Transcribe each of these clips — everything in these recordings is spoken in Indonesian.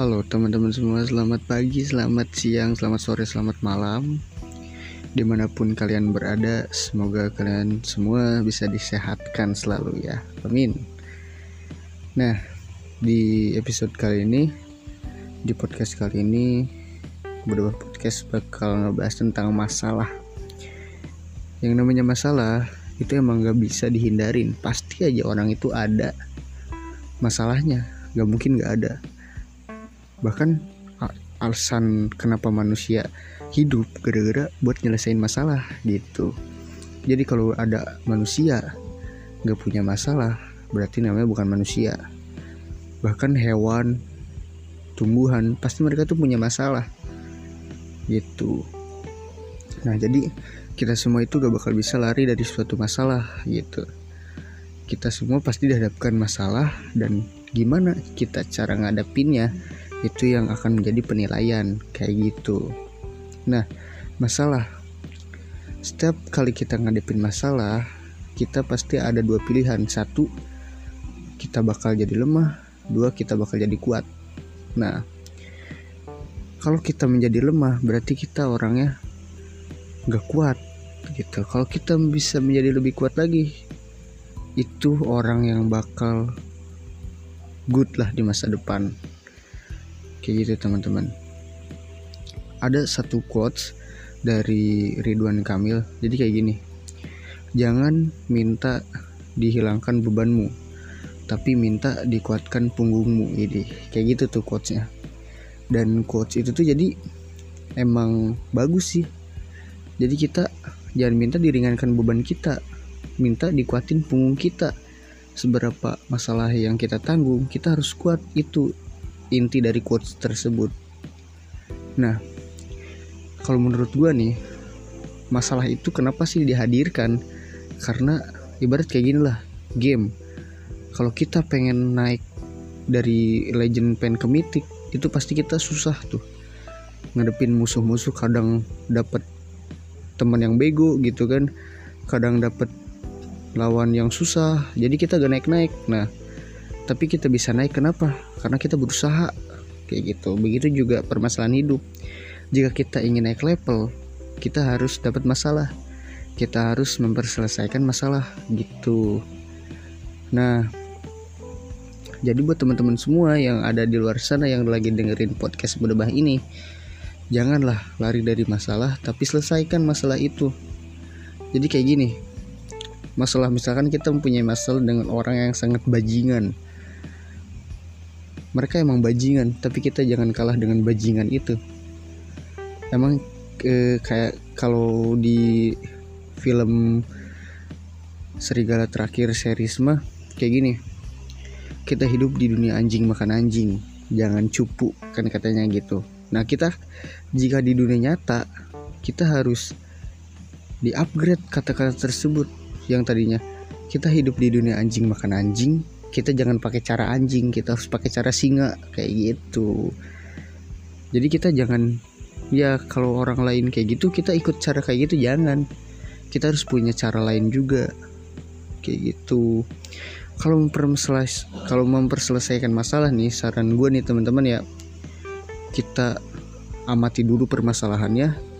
Halo teman-teman semua, selamat pagi, selamat siang, selamat sore, selamat malam. Di mana pun kalian berada, semoga kalian semua bisa disehatkan selalu ya. Amin. Nah, di episode kali ini Di podcast kali ini Beberapa podcast bakal ngebahas tentang masalah. Yang namanya masalah itu emang gak bisa dihindarin. Pasti aja orang itu ada masalahnya. Gak mungkin gak ada bahkan alasan kenapa manusia hidup gara-gara buat nyelesain masalah gitu. Jadi kalau ada manusia nggak punya masalah berarti namanya bukan manusia. Bahkan hewan tumbuhan pasti mereka tuh punya masalah gitu. Nah jadi kita semua itu gak bakal bisa lari dari suatu masalah gitu. Kita semua pasti dihadapkan masalah dan gimana kita cara ngadepinnya itu yang akan menjadi penilaian kayak gitu. Nah masalah. Setiap kali kita ngadepin masalah kita pasti ada dua pilihan. Satu kita bakal jadi lemah. Dua kita bakal jadi kuat. Nah kalau kita menjadi lemah berarti kita orangnya gak kuat gitu. Kalau kita bisa menjadi lebih kuat lagi itu orang yang bakal good lah di masa depan kayak gitu teman-teman. Ada satu quotes dari Ridwan Kamil. Jadi kayak gini jangan minta dihilangkan bebanmu tapi minta dikuatkan punggungmu. Ini kayak gitu tuh quotesnya. Dan quotes itu tuh jadi emang bagus sih. Jadi kita jangan minta diringankan beban kita minta dikuatin punggung kita. Seberapa masalah yang kita tanggung kita harus kuat itu inti dari quotes tersebut. Nah, kalau menurut gue nih, masalah itu kenapa sih dihadirkan? Karena ibarat kayak gini lah, game. Kalau kita pengen naik dari legend pen ke mythic, itu pasti kita susah tuh. Ngadepin musuh-musuh kadang dapet teman yang bego gitu kan. Kadang dapet lawan yang susah, jadi kita gak naik-naik. Nah, tapi kita bisa naik kenapa? Karena kita berusaha. Kayak gitu. Begitu juga permasalahan hidup. Jika kita ingin naik level kita harus dapat masalah. Kita harus memperselesaikan masalah. Gitu. Nah jadi buat teman-teman semua yang ada di luar sana yang lagi dengerin podcast berdebah ini janganlah lari dari masalah tapi selesaikan masalah itu. Jadi kayak gini. Masalah misalkan kita mempunyai masalah dengan orang yang sangat bajingan mereka emang bajingan tapi kita jangan kalah dengan bajingan itu. Emang e, kayak kalau di film serigala terakhir series mah kayak gini. Kita hidup di dunia anjing makan anjing jangan cupu kan katanya gitu. Nah kita jika di dunia nyata kita harus di upgrade kata-kata tersebut. Yang tadinya kita hidup di dunia anjing makan anjing kita jangan pakai cara anjing kita harus pakai cara singa kayak gitu. Jadi kita jangan ya kalau orang lain kayak gitu kita ikut cara kayak gitu jangan. Kita harus punya cara lain juga kayak gitu. Kalau memperseles kalau memperselesaikan masalah nih saran gue nih teman-teman ya kita amati dulu permasalahannya.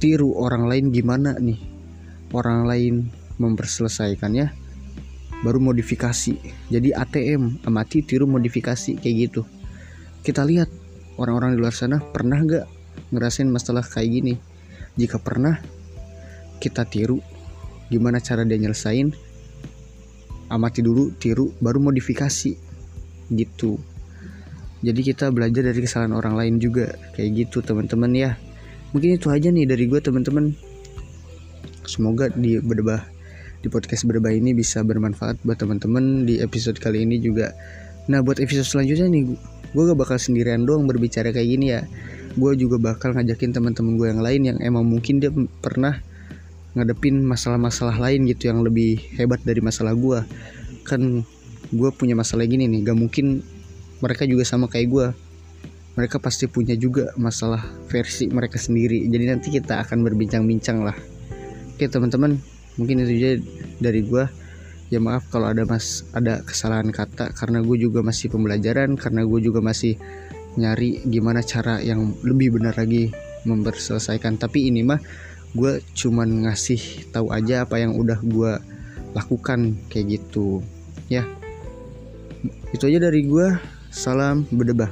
Tiru orang lain gimana nih? Orang lain memperselesaikannya baru modifikasi. Jadi ATM amati tiru modifikasi kayak gitu. Kita lihat orang-orang di luar sana pernah gak ngerasain masalah kayak gini? Jika pernah kita tiru. Gimana cara dia nyelesain? Amati dulu tiru baru modifikasi. Gitu. Jadi kita belajar dari kesalahan orang lain juga. Kayak gitu teman-teman ya. Mungkin itu aja nih dari gue teman-teman. Semoga di berdebah di podcast berbah ini bisa bermanfaat buat teman-teman di episode kali ini juga. Nah buat episode selanjutnya nih gue gak bakal sendirian doang berbicara kayak gini ya. Gue juga bakal ngajakin teman-teman gue yang lain yang emang mungkin dia pernah ngadepin masalah-masalah lain gitu yang lebih hebat dari masalah gue. Kan gue punya masalah gini nih, gak mungkin mereka juga sama kayak gue. Mereka pasti punya juga masalah versi mereka sendiri. Jadi nanti kita akan berbincang-bincang lah. Oke teman-teman, mungkin itu aja dari gue ya maaf kalau ada mas ada kesalahan kata karena gue juga masih pembelajaran karena gue juga masih nyari gimana cara yang lebih benar lagi memperselesaikan. Tapi ini mah gue cuman ngasih tahu aja apa yang udah gue lakukan kayak gitu. Ya. Itu aja dari gue salam berdebah